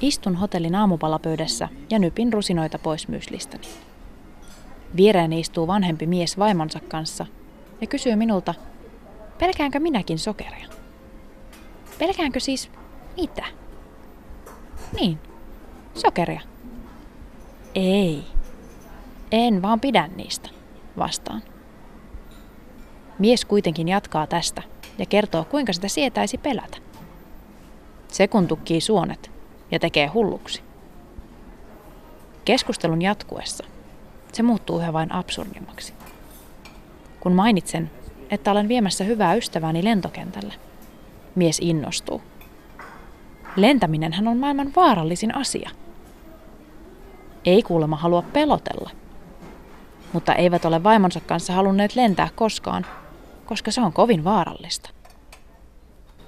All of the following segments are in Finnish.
Istun hotellin aamupalapöydässä ja nypin rusinoita pois myslistäni. Viereeni istuu vanhempi mies vaimonsa kanssa ja kysyy minulta, pelkäänkö minäkin sokeria? Pelkäänkö siis mitä? Niin, sokeria. Ei, en vaan pidän niistä, vastaan. Mies kuitenkin jatkaa tästä ja kertoo, kuinka sitä sietäisi pelätä. Se kun tukkii suonet ja tekee hulluksi. Keskustelun jatkuessa se muuttuu yhä vain absurdimmaksi. Kun mainitsen, että olen viemässä hyvää ystävääni lentokentälle, mies innostuu. Lentäminen on maailman vaarallisin asia. Ei kuulemma halua pelotella, mutta eivät ole vaimonsa kanssa halunneet lentää koskaan, koska se on kovin vaarallista.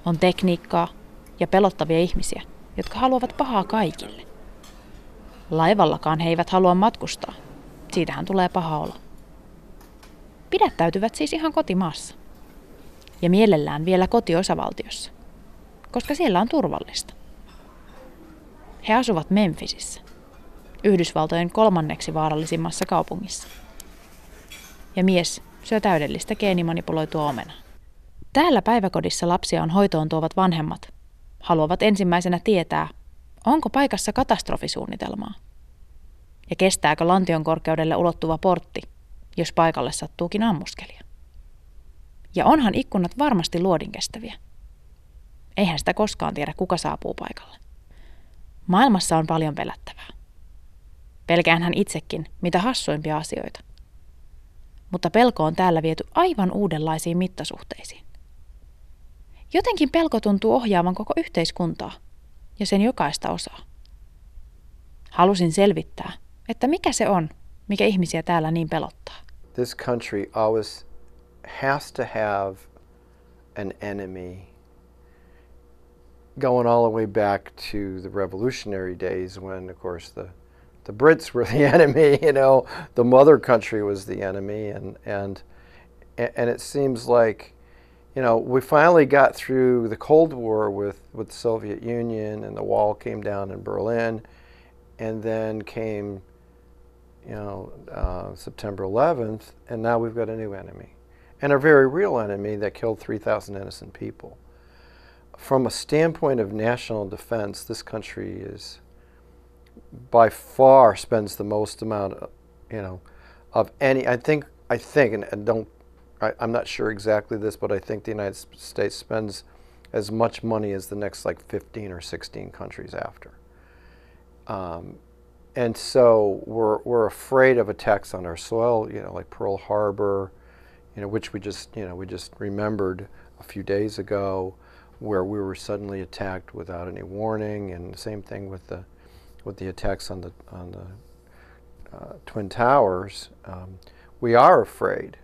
On tekniikkaa ja pelottavia ihmisiä, jotka haluavat pahaa kaikille. Laivallakaan he eivät halua matkustaa. Siitähän tulee paha olo. Pidättäytyvät siis ihan kotimaassa. Ja mielellään vielä kotiosavaltiossa, koska siellä on turvallista. He asuvat Memphisissä, Yhdysvaltojen kolmanneksi vaarallisimmassa kaupungissa. Ja mies syö täydellistä geenimanipuloitua omenaa. Täällä päiväkodissa lapsia on hoitoon tuovat vanhemmat. Haluavat ensimmäisenä tietää, onko paikassa katastrofisuunnitelmaa. Ja kestääkö lantion korkeudelle ulottuva portti, jos paikalle sattuukin ammuskelia. Ja onhan ikkunat varmasti luodinkestäviä. Eihän sitä koskaan tiedä, kuka saapuu paikalle. Maailmassa on paljon pelättävää. Pelkään hän itsekin mitä hassuimpia asioita. Mutta pelko on täällä viety aivan uudenlaisiin mittasuhteisiin. Jotenkin pelko tuntuu ohjaavan koko yhteiskuntaa ja sen jokaista osaa. Halusin selvittää, että mikä se on, mikä ihmisiä täällä niin pelottaa. This country always has to have an enemy going all the way back to the revolutionary days when of course the the Brits were the enemy, you know, the mother country was the enemy and and and it seems like you know, we finally got through the Cold War with, with the Soviet Union and the wall came down in Berlin and then came, you know, uh, September 11th, and now we've got a new enemy. And a very real enemy that killed 3,000 innocent people. From a standpoint of national defense, this country is by far spends the most amount, of, you know, of any. I think. I think, and, and don't. I, I'm not sure exactly this, but I think the United States spends as much money as the next like 15 or 16 countries after. Um, and so we're, we're afraid of attacks on our soil, you know, like Pearl Harbor, you know, which we just, you know, we just remembered a few days ago, where we were suddenly attacked without any warning, and the same thing with the, with the attacks on the on the uh, twin towers. Um, we are afraid,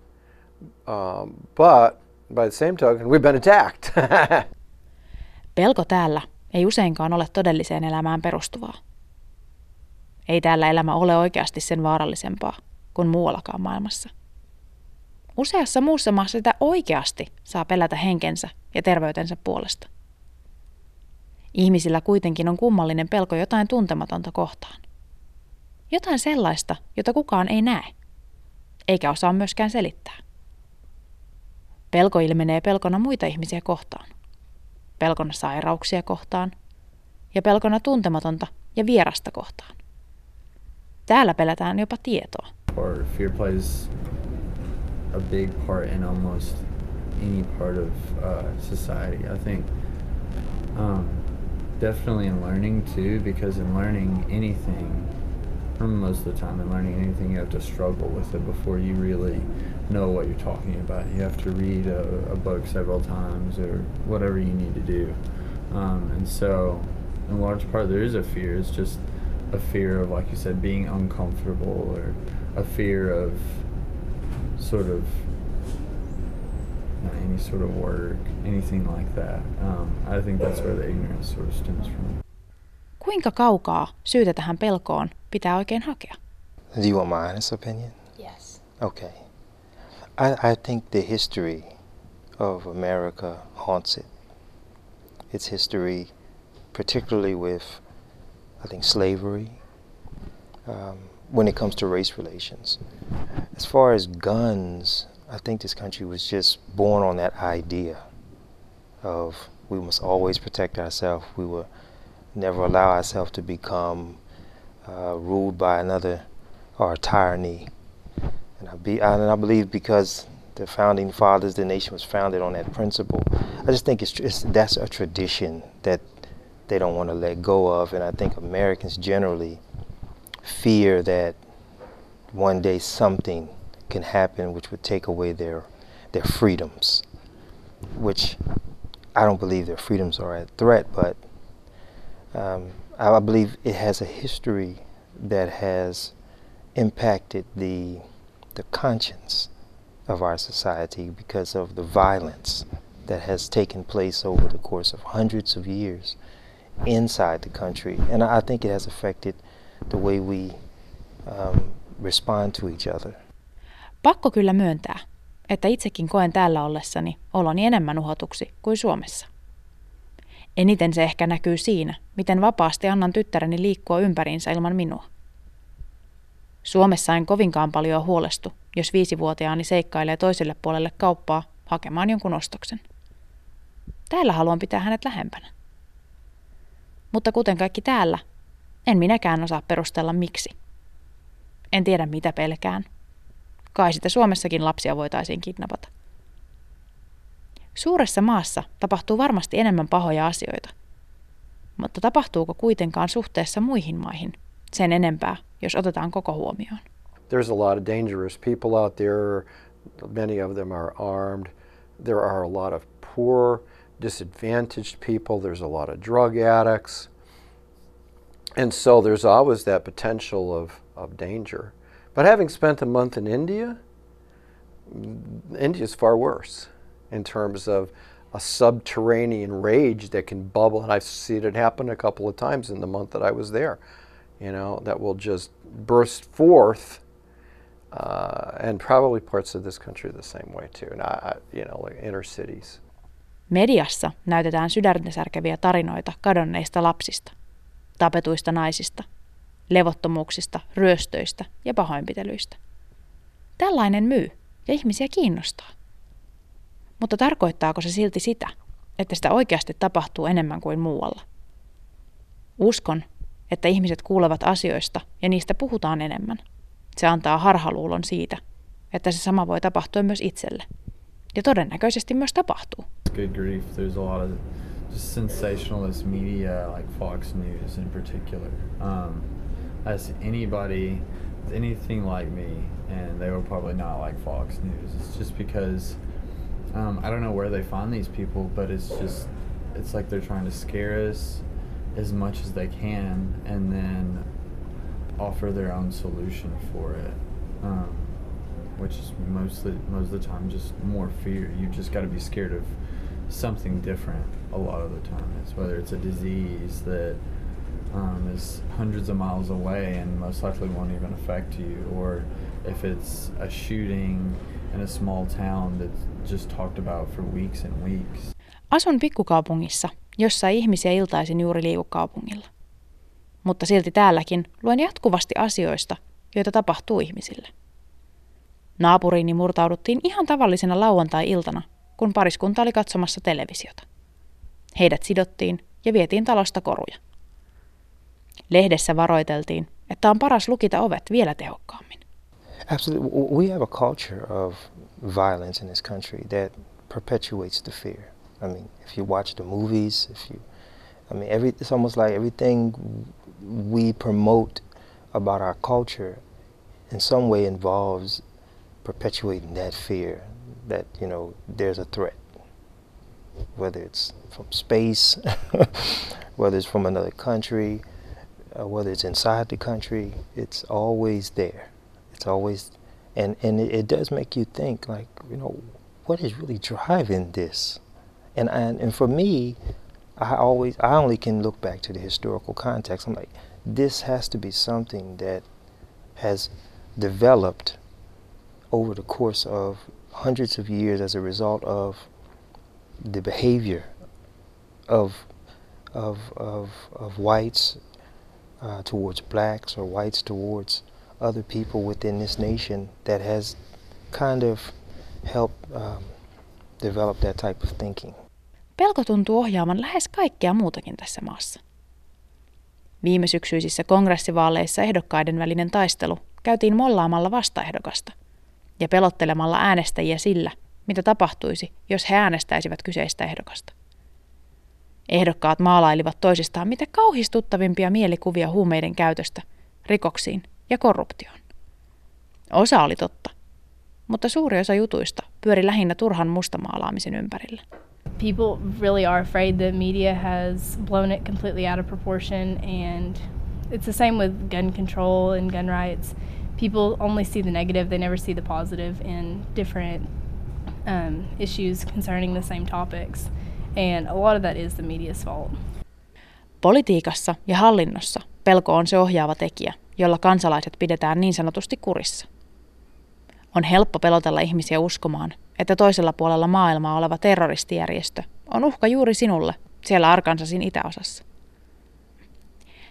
um, but by the same token, we've been attacked. Pelko täällä ei useinkaan ole todelliseen elämään perustuvaa. Ei täällä elämä ole oikeasti sen vaarallisempaa kuin muuallakaan maailmassa. Useassa muussa maassa sitä oikeasti saa pelätä henkensä ja terveytensä puolesta. Ihmisillä kuitenkin on kummallinen pelko jotain tuntematonta kohtaan. Jotain sellaista, jota kukaan ei näe, eikä osaa myöskään selittää. Pelko ilmenee pelkona muita ihmisiä kohtaan, pelkona sairauksia kohtaan ja pelkona tuntematonta ja vierasta kohtaan. Täällä pelätään jopa tietoa. Or fear plays a big part in almost any part of uh, society. I think um, definitely in learning too, because in learning anything, most of the time in learning anything, you have to struggle with it before you really know what you're talking about. You have to read a, a book several times or whatever you need to do. Um, and so, in large part, there is a fear. It's just a fear of, like you said, being uncomfortable or a fear of sort of any sort of work, anything like that. Um, I think that's where the ignorance sort of stems from. Kuinka kaukaa syytä tähän pelkoon pitää oikein hakea? Do you want my honest opinion? Yes. Okay. I, I think the history of America haunts it. its history, particularly with, I think, slavery, um, when it comes to race relations. As far as guns, I think this country was just born on that idea of we must always protect ourselves. We will never allow ourselves to become uh, ruled by another or a tyranny. And I, be, and I believe because the founding fathers, the nation was founded on that principle. I just think it's, it's that's a tradition that they don't want to let go of, and I think Americans generally fear that one day something can happen which would take away their their freedoms, which I don't believe their freedoms are at threat, but um, I believe it has a history that has impacted the the conscience of our society because of the violence that has taken place over the course of hundreds of years inside the country. And I think it has affected the way we um, respond to each other. Pakko kyllä myöntää, että itsekin koen täällä ollessani oloni enemmän uhotuksi kuin Suomessa. Eniten se ehkä näkyy siinä, miten vapaasti annan tyttäreni liikkua ympäriinsä ilman minua. Suomessa en kovinkaan paljon huolestu, jos viisivuotiaani seikkailee toiselle puolelle kauppaa hakemaan jonkun ostoksen. Täällä haluan pitää hänet lähempänä. Mutta kuten kaikki täällä, en minäkään osaa perustella miksi. En tiedä mitä pelkään. Kai sitä Suomessakin lapsia voitaisiin kidnapata. Suuressa maassa tapahtuu varmasti enemmän pahoja asioita. Mutta tapahtuuko kuitenkaan suhteessa muihin maihin sen enempää, jos otetaan koko huomioon? There's a lot of dangerous people out there. Many of them are armed. There are a lot of poor, disadvantaged people. There's a lot of drug addicts. And so there's always that potential of, of danger. But having spent a month in India, India is far worse in terms of a subterranean rage that can bubble. And I've seen it happen a couple of times in the month that I was there, you know, that will just burst forth. Uh, and probably parts of this country the same way too, not, you know, like inner cities. Mediassa näytetään sydäntä tarinoita kadonneista lapsista, tapetuista naisista, levottomuuksista, ryöstöistä ja pahoinpitelyistä. Tällainen myy ja ihmisiä kiinnostaa. Mutta tarkoittaako se silti sitä, että sitä oikeasti tapahtuu enemmän kuin muualla? Uskon, että ihmiset kuulevat asioista ja niistä puhutaan enemmän. Se antaa harhaluulon siitä, että se sama voi tapahtua myös itselle. Ja todennäköisesti myös tapahtuu. Good grief, there's a lot of just sensationalist media like Fox News in particular. Um, as anybody, anything like me, and they were probably not like Fox News. It's just because Um, I don't know where they find these people, but it's just it's like they're trying to scare us as much as they can, and then offer their own solution for it, um, which is mostly most of the time just more fear. You just got to be scared of something different a lot of the time. It's whether it's a disease that um, is hundreds of miles away and most likely won't even affect you, or if it's a shooting in a small town that's just talked about for weeks and weeks. Asun pikkukaupungissa, jossa ihmisiä iltaisin juuri liiku kaupungilla. Mutta silti täälläkin luen jatkuvasti asioista, joita tapahtuu ihmisille. Naapuriini murtauduttiin ihan tavallisena lauantai-iltana, kun pariskunta oli katsomassa televisiota. Heidät sidottiin ja vietiin talosta koruja. Lehdessä varoiteltiin, että on paras lukita ovet vielä tehokkaammin. Absolutely. We have a culture of violence in this country that perpetuates the fear. I mean, if you watch the movies, if you, I mean, every, it's almost like everything we promote about our culture in some way involves perpetuating that fear that, you know, there's a threat. Whether it's from space, whether it's from another country, uh, whether it's inside the country, it's always there. It's always, and and it, it, does make you think like you know what is really driving this, and and and for me, I always I only can look back to the historical context. I'm like, this has to be something that has developed over the course of hundreds of years as a result of the behavior of of, of, of whites uh, towards blacks or whites towards other people within this nation that has kind of helped um, develop that type of thinking. Pelko tuntuu ohjaavan lähes kaikkea muutakin tässä maassa. Viime syksyisissä kongressivaaleissa ehdokkaiden välinen taistelu käytiin mollaamalla vastaehdokasta ja pelottelemalla äänestäjiä sillä, mitä tapahtuisi, jos he äänestäisivät kyseistä ehdokasta. Ehdokkaat maalailivat toisistaan mitä kauhistuttavimpia mielikuvia huumeiden käytöstä, rikoksiin ja korruptioon. Osa oli totta, mutta suuri osa jutuista pyöri lähinnä turhan mustamaalaamisen ympärillä. people really are afraid the media has blown it completely out of proportion and it's the same with gun control and gun rights people only see the negative they never see the positive in different um, issues concerning the same topics and a lot of that is the media's fault Politiikassa ja hallinnossa pelko on se ohjaava tekijä, jolla kansalaiset pidetään niin sanotusti kurissa. On helppo pelotella ihmisiä uskomaan, että toisella puolella maailmaa oleva terroristijärjestö on uhka juuri sinulle siellä Arkansasin itäosassa.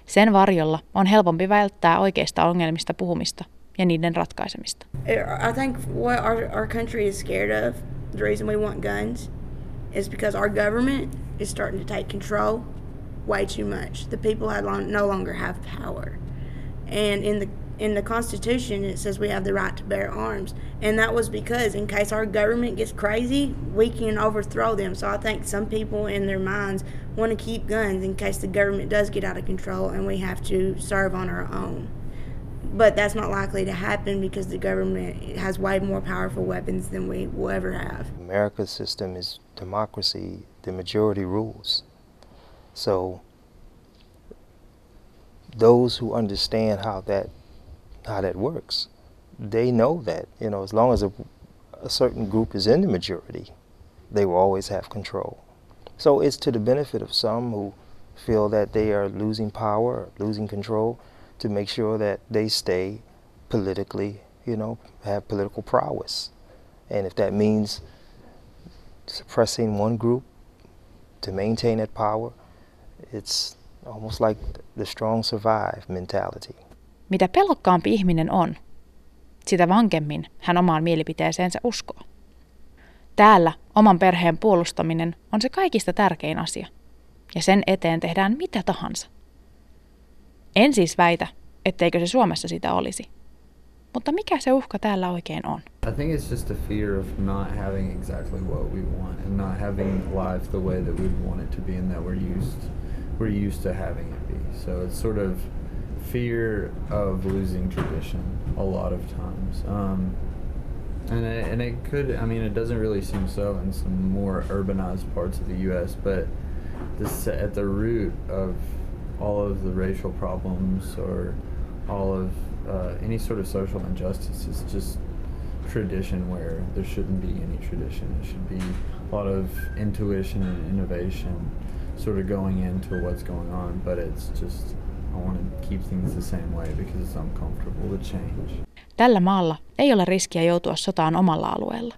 Sen varjolla on helpompi välttää oikeista ongelmista puhumista ja niiden ratkaisemista. I think what our, our country is scared of, the reason we want guns, is because our government is starting to take control way too much. The people no longer have power. And in the in the Constitution, it says we have the right to bear arms. And that was because, in case our government gets crazy, we can overthrow them. So I think some people in their minds want to keep guns in case the government does get out of control and we have to serve on our own. But that's not likely to happen because the government has way more powerful weapons than we will ever have. America's system is democracy, the majority rules. So those who understand how that how that works, they know that you know as long as a, a certain group is in the majority, they will always have control. So it's to the benefit of some who feel that they are losing power, losing control, to make sure that they stay politically, you know, have political prowess. And if that means suppressing one group to maintain that power, it's almost like the strong survive mentality. Mitä pelokkaampi ihminen on, sitä vankemmin hän omaan mielipiteeseensä uskoo. Täällä oman perheen puolustaminen on se kaikista tärkein asia, ja sen eteen tehdään mitä tahansa. En siis väitä, etteikö se Suomessa sitä olisi. Mutta mikä se uhka täällä oikein on? I think it's just a fear of not having exactly what we want and not having life the way that we want it to be and that we're used we're used to having it be. So it's sort of fear of losing tradition a lot of times. Um, and it, and it could I mean it doesn't really seem so in some more urbanized parts of the US, but this at the root of all of the racial problems or all of uh, any sort of social injustice is just tradition where there shouldn't be any tradition. It should be a lot of intuition and innovation sort of going into what's going on, but it's just I want to keep things the same way because it's uncomfortable to change. Tällä maalla ei ole riskiä joutua sotaan omalla alueella.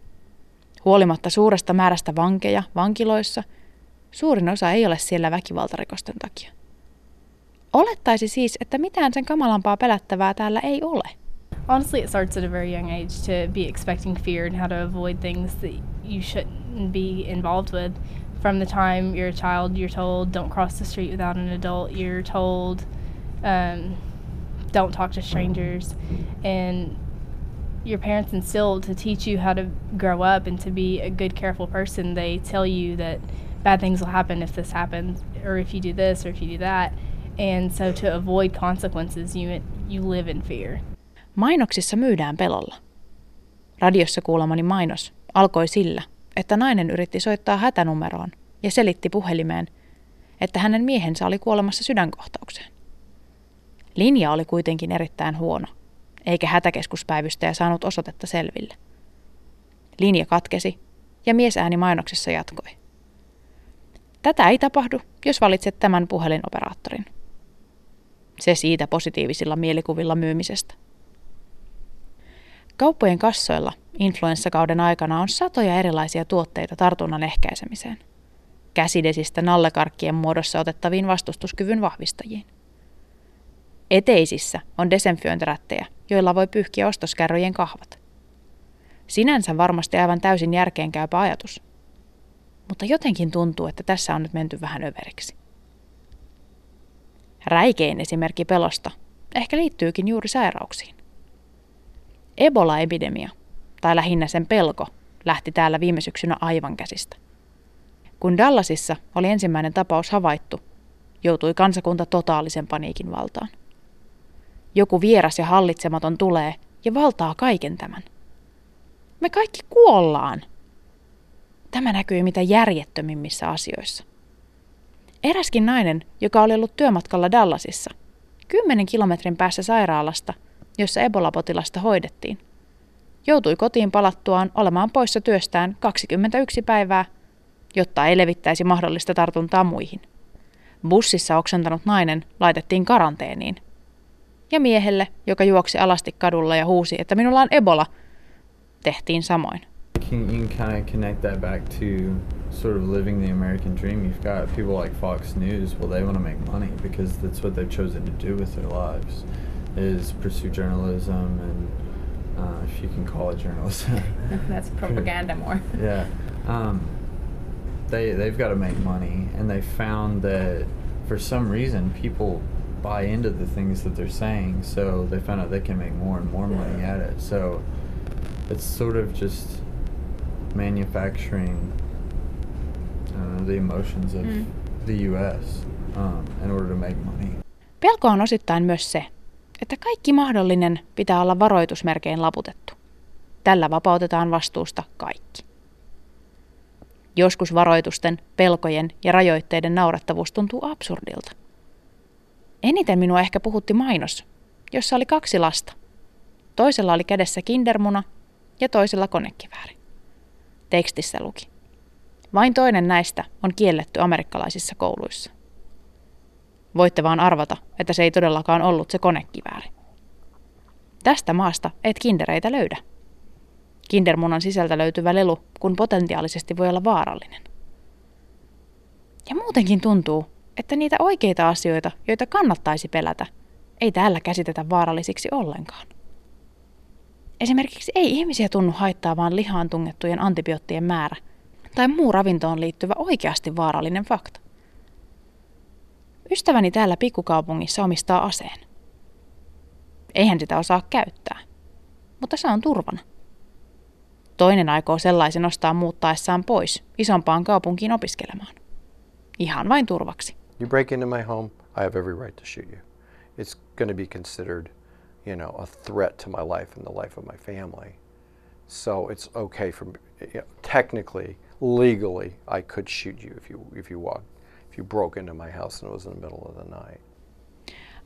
Huolimatta suuresta määrästä vankeja vankiloissa, suurin osa ei ole siellä väkivaltarikosten takia. Olettaisi siis, että mitään sen kamalampaa pelättävää täällä ei ole. honestly it starts at a very young age to be expecting fear and how to avoid things that you shouldn't be involved with. From the time you're a child you're told don't cross the street without an adult. You're told um, don't talk to strangers. And your parents instill to teach you how to grow up and to be a good careful person. They tell you that bad things will happen if this happens or if you do this or if you do that and so to avoid consequences you you live in fear Mainoksissa myydään pelolla. Radiossa kuulemani mainos alkoi sillä, että nainen yritti soittaa hätänumeroon ja selitti puhelimeen, että hänen miehensä oli kuolemassa sydänkohtaukseen. Linja oli kuitenkin erittäin huono, eikä hätäkeskuspäivystäjä saanut osoitetta selville. Linja katkesi ja miesääni mainoksessa jatkoi. Tätä ei tapahdu, jos valitset tämän puhelinoperaattorin. Se siitä positiivisilla mielikuvilla myymisestä. Kauppojen kassoilla influenssakauden aikana on satoja erilaisia tuotteita tartunnan ehkäisemiseen. käsidesistä nallekarkkien muodossa otettaviin vastustuskyvyn vahvistajiin. Eteisissä on desenfiointirättejä, joilla voi pyyhkiä ostoskärryjen kahvat. Sinänsä varmasti aivan täysin järkeenkäypä ajatus. Mutta jotenkin tuntuu, että tässä on nyt menty vähän överiksi. Räikein esimerkki pelosta ehkä liittyykin juuri sairauksiin. Ebola-epidemia, tai lähinnä sen pelko, lähti täällä viime syksynä aivan käsistä. Kun Dallasissa oli ensimmäinen tapaus havaittu, joutui kansakunta totaalisen paniikin valtaan. Joku vieras ja hallitsematon tulee ja valtaa kaiken tämän. Me kaikki kuollaan. Tämä näkyy mitä järjettömimmissä asioissa. Eräskin nainen, joka oli ollut työmatkalla Dallasissa, kymmenen kilometrin päässä sairaalasta, jossa Ebola-potilasta hoidettiin, joutui kotiin palattuaan olemaan poissa työstään 21 päivää, jotta ei levittäisi mahdollista tartuntaa muihin. Bussissa oksentanut nainen laitettiin karanteeniin. Ja miehelle, joka juoksi alasti kadulla ja huusi, että minulla on Ebola, tehtiin samoin. Can, you kind of connect that back to sort of living the American dream. You've got people like Fox News. Well, they want to make money because that's what they've chosen to do with their lives, is pursue journalism and uh, if you can call it journalism. That's propaganda more. yeah. Um, they they've got to make money, and they found that for some reason people buy into the things that they're saying, so they found out they can make more and more money at it. So it's sort of just manufacturing uh, the emotions of Mm. the U.S. Um, in order to make money. Pelko on osittain myös se, että kaikki mahdollinen pitää olla varoitusmerkein laputettu. Tällä vapautetaan vastuusta kaikki. Joskus varoitusten, pelkojen ja rajoitteiden naurettavuus tuntuu absurdilta. Eniten minua ehkä puhutti mainos, jossa oli kaksi lasta. Toisella oli kädessä kindermuna ja toisella konekivääri. Tekstissä luki. Vain toinen näistä on kielletty amerikkalaisissa kouluissa. Voitte vaan arvata, että se ei todellakaan ollut se konekivääri. Tästä maasta et kindereitä löydä. Kindermunan sisältä löytyvä lelu, kun potentiaalisesti voi olla vaarallinen. Ja muutenkin tuntuu, että niitä oikeita asioita, joita kannattaisi pelätä, ei täällä käsitetä vaarallisiksi ollenkaan. Esimerkiksi ei ihmisiä tunnu haittaamaan lihaan tungettujen antibioottien määrä tai muu ravintoon liittyvä oikeasti vaarallinen fakta. Ystäväni täällä pikkukaupungissa omistaa aseen. Eihän sitä osaa käyttää, mutta se on turvana. Toinen aikoo sellaisen ostaa muuttaessaan pois isompaan kaupunkiin opiskelemaan. Ihan vain turvaksi. You break into my home, I have every right to shoot you. It's going to be considered, you know, a threat to my life and the life of my family. So it's okay for. You know, technically, legally, I could shoot you if you if you walked, if you broke into my house and it was in the middle of the night.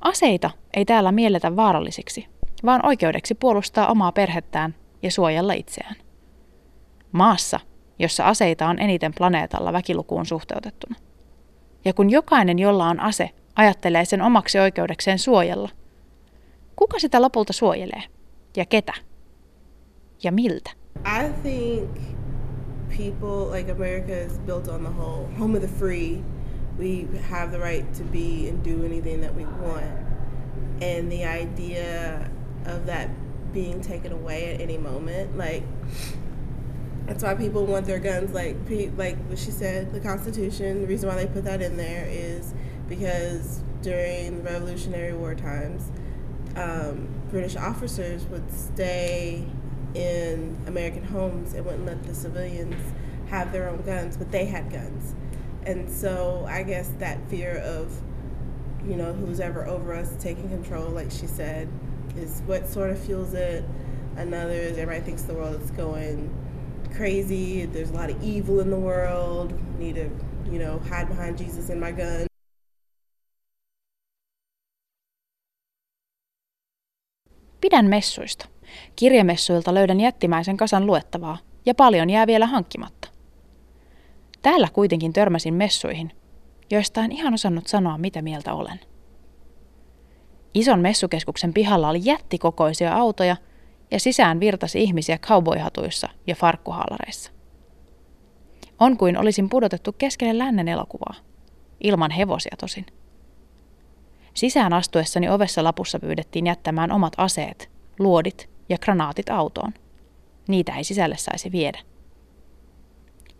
Aseita ei täällä mielletä vaarallisiksi, vaan oikeudeksi puolustaa omaa perhettään ja suojella itseään. Maassa, jossa aseita on eniten planeetalla väkilukuun suhteutettuna. Ja kun jokainen, jolla on ase, ajattelee sen omaksi oikeudekseen suojella, kuka sitä lopulta suojelee? Ja ketä? Ja miltä? I think people like America is built on the whole home of the free. We have the right to be and do anything that we want. And the idea of that being taken away at any moment, like that's why people want their guns. Like like what she said, the Constitution. The reason why they put that in there is because during Revolutionary War times, um, British officers would stay in American homes and wouldn't let the civilians have their own guns, but they had guns. And so I guess that fear of, you know, who's ever over us taking control, like she said, is what sort of fuels it. Another is everybody thinks the world is going crazy. There's a lot of evil in the world. Need to, you know, hide behind Jesus and my gun. Pidän messuista. Kirjamessuilta löydän jättimäisen kasan luettavaa ja paljon jää vielä hankkimatta. Täällä kuitenkin törmäsin messuihin, joista en ihan osannut sanoa, mitä mieltä olen. Ison messukeskuksen pihalla oli jättikokoisia autoja ja sisään virtasi ihmisiä cowboyhatuissa ja farkkuhaalareissa. On kuin olisin pudotettu keskelle lännen elokuvaa. Ilman hevosia tosin. Sisään astuessani ovessa lapussa pyydettiin jättämään omat aseet, luodit ja granaatit autoon. Niitä ei sisälle saisi viedä.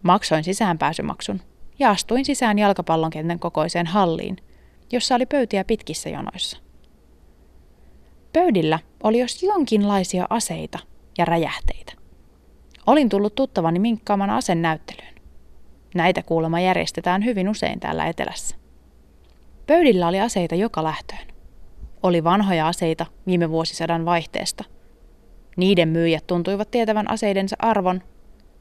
Maksoin sisäänpääsymaksun ja astuin sisään jalkapallonkentän kokoiseen halliin, jossa oli pöytiä pitkissä jonoissa. Pöydillä oli jos jonkinlaisia aseita ja räjähteitä. Olin tullut tuttavani minkkaaman asennäyttelyyn. Näitä kuulemma järjestetään hyvin usein täällä etelässä. Pöydillä oli aseita joka lähtöön. Oli vanhoja aseita viime vuosisadan vaihteesta. Niiden myyjät tuntuivat tietävän aseidensa arvon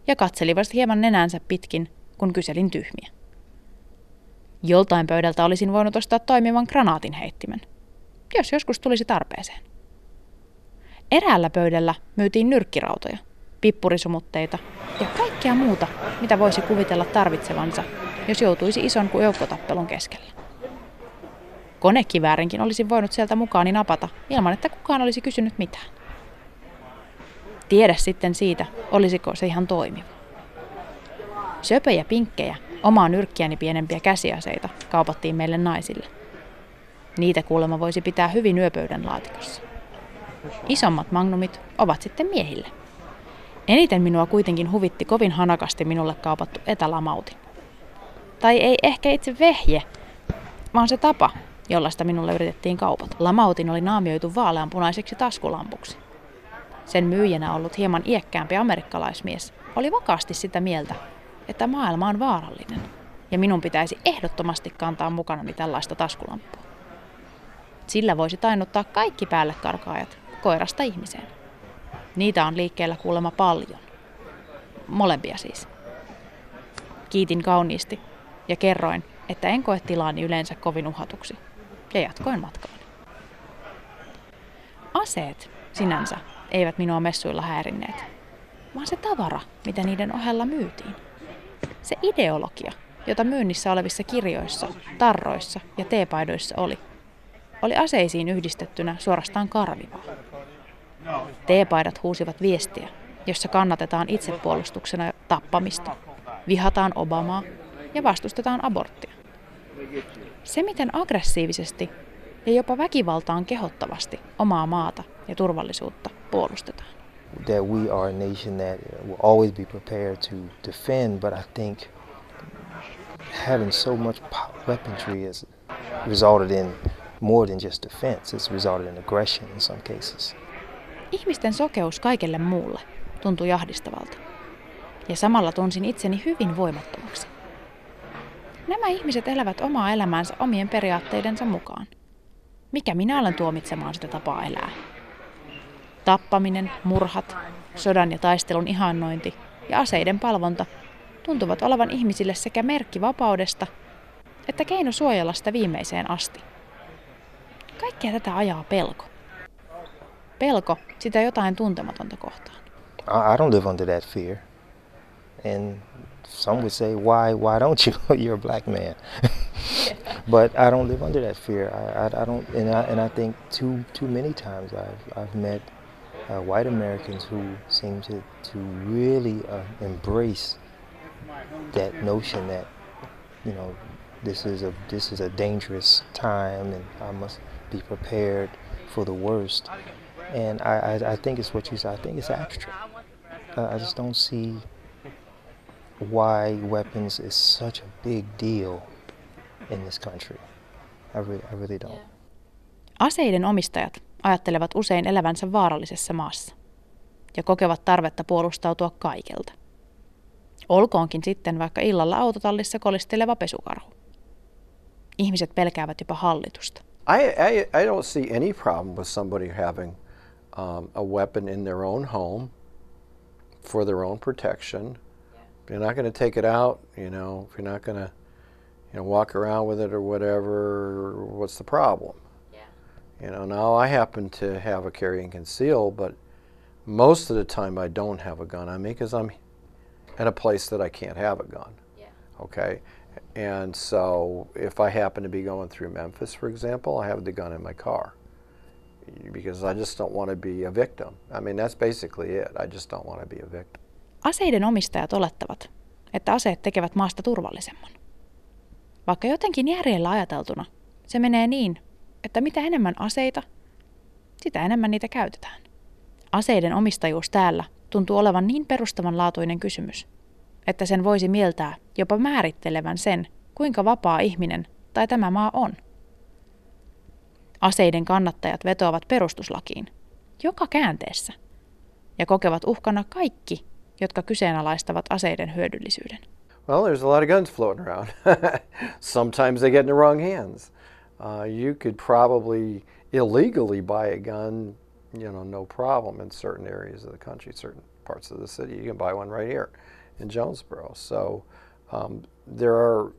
ja katselivat hieman nenänsä pitkin, kun kyselin tyhmiä. Joltain pöydältä olisin voinut ostaa toimivan granaatin heittimen, jos joskus tulisi tarpeeseen. Eräällä pöydällä myytiin nyrkkirautoja, pippurisumutteita ja kaikkea muuta, mitä voisi kuvitella tarvitsevansa, jos joutuisi ison kuin joukkotappelun keskellä. Konekiväärinkin olisin voinut sieltä mukaani napata, ilman että kukaan olisi kysynyt mitään. Tiedä sitten siitä, olisiko se ihan toimiva. Söpöjä pinkkejä, omaa nyrkkiäni pienempiä käsiaseita, kaupattiin meille naisille. Niitä kuulemma voisi pitää hyvin yöpöydän laatikossa. Isommat magnumit ovat sitten miehille. Eniten minua kuitenkin huvitti kovin hanakasti minulle kaupattu etälamauti. Tai ei ehkä itse vehje, vaan se tapa, jollaista minulle yritettiin kaupata. Lamautin oli naamioitu vaaleanpunaiseksi taskulampuksi. Sen myyjänä ollut hieman iäkkäämpi amerikkalaismies oli vakaasti sitä mieltä, että maailma on vaarallinen ja minun pitäisi ehdottomasti kantaa mukanani tällaista taskulampua. Sillä voisi tainnuttaa kaikki päälle karkaajat koirasta ihmiseen. Niitä on liikkeellä kuulemma paljon. Molempia siis. Kiitin kauniisti ja kerroin, että en koe tilaani yleensä kovin uhatuksi. Ja jatkoin matkaani. Aseet sinänsä eivät minua messuilla häirinneet, vaan se tavara, mitä niiden ohella myytiin. Se ideologia, jota myynnissä olevissa kirjoissa, tarroissa ja teepaidoissa oli, oli aseisiin yhdistettynä suorastaan karvivaa. Teepaidat huusivat viestiä, jossa kannatetaan itsepuolustuksena tappamista, vihataan Obamaa ja vastustetaan aborttia. Se, miten aggressiivisesti ja jopa väkivaltaan kehottavasti omaa maata ja turvallisuutta puolustetaan. That we are a nation that will always be prepared to defend, but I think having so much weaponry has resulted in more than just defense. It's resulted in aggression in some cases. Ihmisten sokeus kaikelle muulle tuntui ahdistavalta. Ja samalla tunsin itseni hyvin voimattomaksi. Nämä ihmiset elävät omaa elämäänsä omien periaatteidensa mukaan. Mikä minä olen tuomitsemaan sitä tapaa elää? Tappaminen, murhat, sodan ja taistelun ihannointi ja aseiden palvonta tuntuvat olevan ihmisille sekä merkki vapaudesta että keino suojella sitä viimeiseen asti. Kaikkea tätä ajaa pelko. Pelko sitä jotain tuntematonta kohtaan. I, don't live under that fear. And some would say, why, why don't you? You're a black man. but I don't live under that fear. I, I, I, don't, and I, and I think too, too many times I've, I've met uh, white Americans who seem to, to really uh, embrace that notion that, you know, this is a this is a dangerous time and I must be prepared for the worst. And I, I, I think it's what you said. I think it's abstract. Uh, I just don't see why weapons is such a big deal in this country. I really, I really don't. Aseiden omistajat ajattelevat usein elävänsä vaarallisessa maassa ja kokevat tarvetta puolustautua kaikelta. Olkoonkin sitten vaikka illalla autotallissa kolisteleva pesukarhu. Ihmiset pelkäävät jopa hallitusta. I, I, I don't see any problem with somebody having um, a weapon in their own home for their own protection. If you're not going to take it out, you know, if you're not going to, you know, walk around with it or whatever, what's the problem? You know, now I happen to have a carry and conceal, but most of the time I don't have a gun on me because I'm in a place that I can't have a gun. Okay? And so if I happen to be going through Memphis, for example, I have the gun in my car because I just don't want to be a victim. I mean, that's basically it. I just don't want to be a victim. Aseiden omistajat olettavat, että aseet tekevät maasta turvallisemman. Vaikka jotenkin järjellä ajateltuna se menee niin, että mitä enemmän aseita, sitä enemmän niitä käytetään. Aseiden omistajuus täällä tuntuu olevan niin perustavanlaatuinen kysymys, että sen voisi mieltää jopa määrittelevän sen, kuinka vapaa ihminen tai tämä maa on. Aseiden kannattajat vetoavat perustuslakiin, joka käänteessä, ja kokevat uhkana kaikki, jotka kyseenalaistavat aseiden hyödyllisyyden. Well, there's a lot of guns floating around. Sometimes they get in the wrong hands. Uh, you could probably illegally buy a gun, you know, no problem in certain areas of the country, certain parts of the city. You can buy one right here in Jonesboro. So um, there are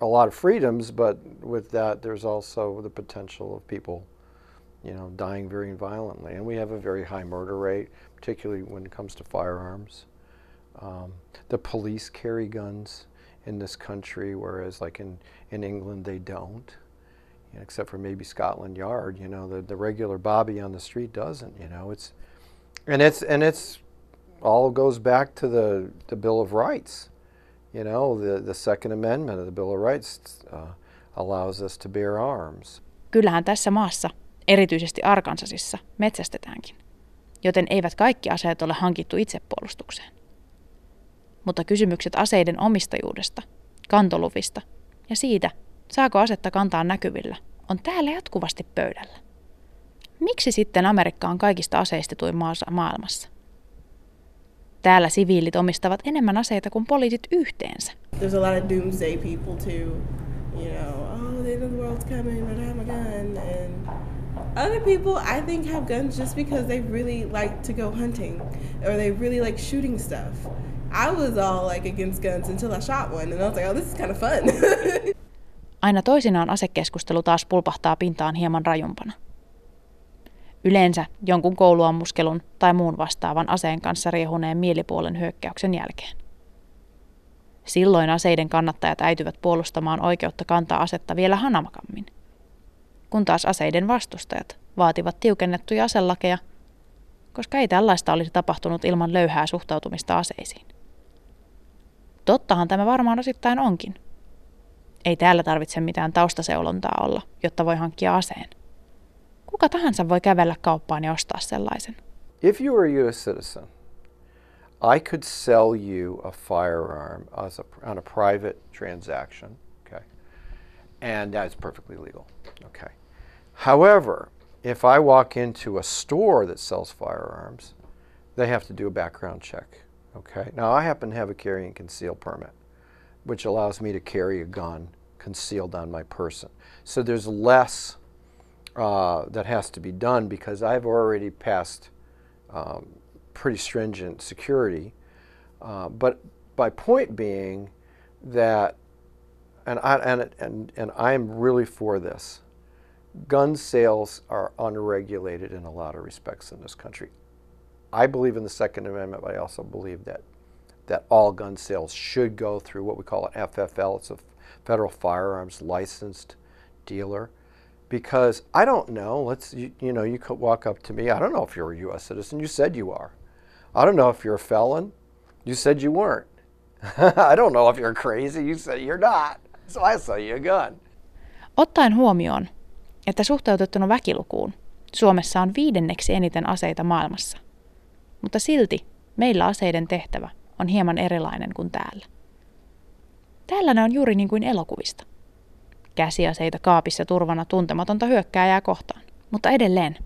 a lot of freedoms, but with that, there's also the potential of people, you know, dying very violently. And we have a very high murder rate, particularly when it comes to firearms. Um, the police carry guns in this country, whereas, like in, in England, they don't. You know, except for maybe Scotland Yard, you know, the, the regular Bobby on the street doesn't. You know, it's and it's and it's all goes back to the the Bill of Rights. You know, the the Second Amendment of the Bill of Rights uh, allows us to bear arms. Kyllähän tässä maassa, erityisesti Arkansasissa, metsästetäänkin, joten eivät kaikki aseet ole hankittu itsepuolustukseen. Mutta kysymykset aseiden omistajuudesta, kantoluvista ja siitä, saako asetta kantaa näkyvillä, on täällä jatkuvasti pöydällä. Miksi sitten Amerikka on kaikista aseistetuin maassa maailmassa? Täällä siviilit omistavat enemmän aseita kuin poliisit yhteensä. There's a lot of doomsday people too. You know, oh, the end of the world's coming, but I have a gun. And other people, I think, have guns just because they really like to go hunting or they really like shooting stuff. I was all like against guns until I shot one, and I was like, oh, this is kind of fun. Aina toisinaan asekeskustelu taas pulpahtaa pintaan hieman rajumpana. Yleensä jonkun kouluammuskelun tai muun vastaavan aseen kanssa riehuneen mielipuolen hyökkäyksen jälkeen. Silloin aseiden kannattajat äityvät puolustamaan oikeutta kantaa asetta vielä hanamakammin. Kun taas aseiden vastustajat vaativat tiukennettuja aselakeja, koska ei tällaista olisi tapahtunut ilman löyhää suhtautumista aseisiin. Tottahan tämä varmaan osittain onkin. Ei täällä tarvitse mitään taustaseulontaa olla, jotta voi hankkia aseen. Kuka tahansa voi kävellä kauppaan ja ostaa sellaisen. If you were a U.S. citizen, I could sell you a firearm as a, on a private transaction, okay, and that's perfectly legal, okay. However, if I walk into a store that sells firearms, they have to do a background check, okay. Now I happen to have a carry and conceal permit, which allows me to carry a gun concealed on my person. So there's less uh, that has to be done because I've already passed um, pretty stringent security. Uh, but my point being that, and I and and and I'm really for this. Gun sales are unregulated in a lot of respects in this country. I believe in the Second Amendment, but I also believe that that all gun sales should go through what we call an FFL. It's a federal firearms licensed dealer because I don't know. Let's you, you, know you could walk up to me. I don't know if you're a U.S. citizen. You said you are. I don't know if you're a felon. You said you weren't. I don't know if you're crazy. You said you're not. So I sell you a gun. Ottaen huomioon, että suhteutettuna väkilukuun Suomessa on viidenneksi eniten aseita maailmassa. Mutta silti meillä aseiden tehtävä on hieman erilainen kuin täällä. Täällä ne on juuri niin kuin elokuvista – käsiaseita kaapissa turvana tuntematonta hyökkääjää kohtaan. Mutta edelleen,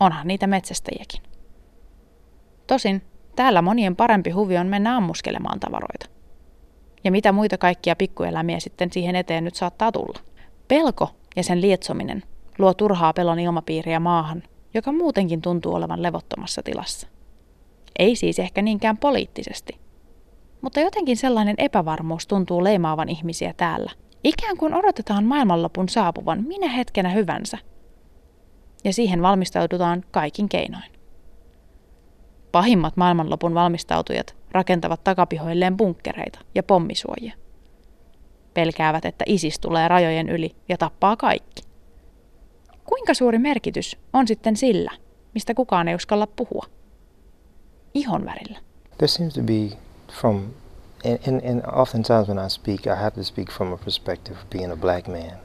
onhan niitä metsästäjiäkin. Tosin täällä monien parempi huvi on mennä ammuskelemaan tavaroita. Ja mitä muita kaikkia pikkuelämiä sitten siihen eteen nyt saattaa tulla. Pelko ja sen lietsominen luo turhaa pelon ilmapiiriä maahan, joka muutenkin tuntuu olevan levottomassa tilassa. Ei siis ehkä niinkään poliittisesti, mutta jotenkin sellainen epävarmuus tuntuu leimaavan ihmisiä täällä – Ikään kuin odotetaan maailmanlopun saapuvan minä hetkenä hyvänsä. Ja siihen valmistaudutaan kaikin keinoin. Pahimmat maailmanlopun valmistautujat rakentavat takapihoilleen bunkkereita ja pommisuojia. Pelkäävät, että ISIS tulee rajojen yli ja tappaa kaikki. Kuinka suuri merkitys on sitten sillä, mistä kukaan ei uskalla puhua? Ihon värillä. There seems to be from and, and, and oftentimes when I speak, I have to speak from a perspective of being a black man,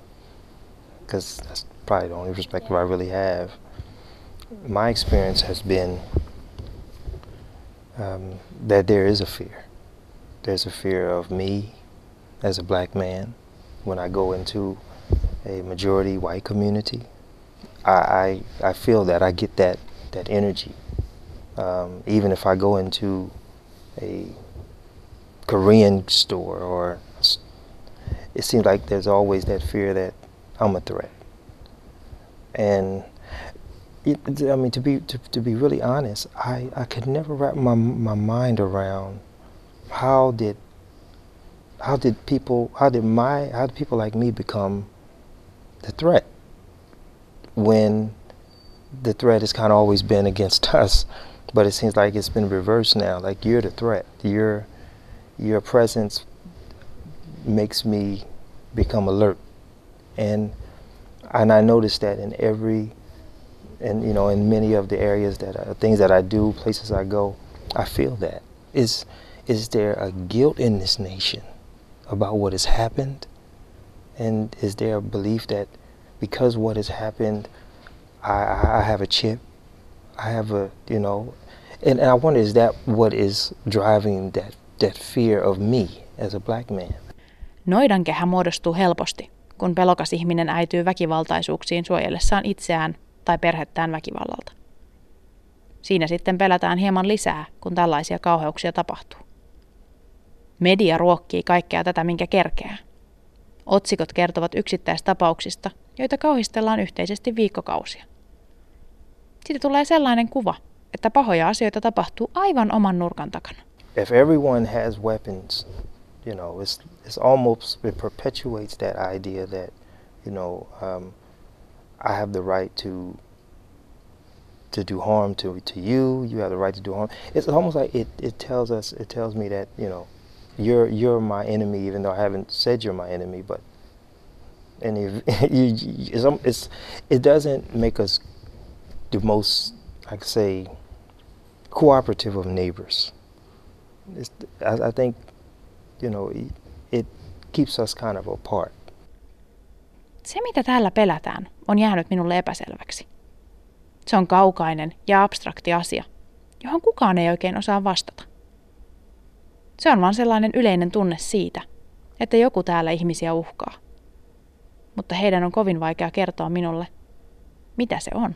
because that's probably the only perspective I really have. My experience has been um, that there is a fear. There's a fear of me as a black man when I go into a majority white community. I, I, I feel that I get that, that energy. Um, even if I go into a Korean store or it seems like there's always that fear that I'm a threat. And it, I mean, to be to, to be really honest, I, I could never wrap my my mind around how did how did people how did my how did people like me become the threat when the threat has kind of always been against us, but it seems like it's been reversed now. Like you're the threat. Your your presence makes me become alert, and and I notice that in every and you know in many of the areas that uh, things that I do, places I go, I feel that. Is is there a guilt in this nation about what has happened? And is there a belief that because what has happened, I, I have a chip, I have a, you know, and, and I wonder is that what is driving that, that fear of me as a black man? Noidankehä muodostuu helposti, kun pelokas ihminen äityy väkivaltaisuuksiin suojellessaan itseään tai perhettään väkivallalta. Siinä sitten pelätään hieman lisää, kun tällaisia kauheuksia tapahtuu. Media ruokkii kaikkea tätä, minkä kerkeää. Otsikot kertovat yksittäistapauksista, joita kauhistellaan yhteisesti viikkokausia. Siitä tulee sellainen kuva, että pahoja asioita tapahtuu aivan oman nurkan takana. If everyone has weapons, you know, it's, it's almost, it perpetuates that idea that, you know, um, I have the right to to do harm to to you. You have the right to do harm. It's almost like it, it tells us it tells me that you know you're you're my enemy, even though I haven't said you're my enemy. But and if it's, it's it doesn't make us the most, I could say, cooperative of neighbors. I, I, think, you know, it, keeps us kind of apart. Se, mitä täällä pelätään, on jäänyt minulle epäselväksi. Se on kaukainen ja abstrakti asia, johon kukaan ei oikein osaa vastata. Se on vain sellainen yleinen tunne siitä, että joku täällä ihmisiä uhkaa. Mutta heidän on kovin vaikea kertoa minulle, mitä se on.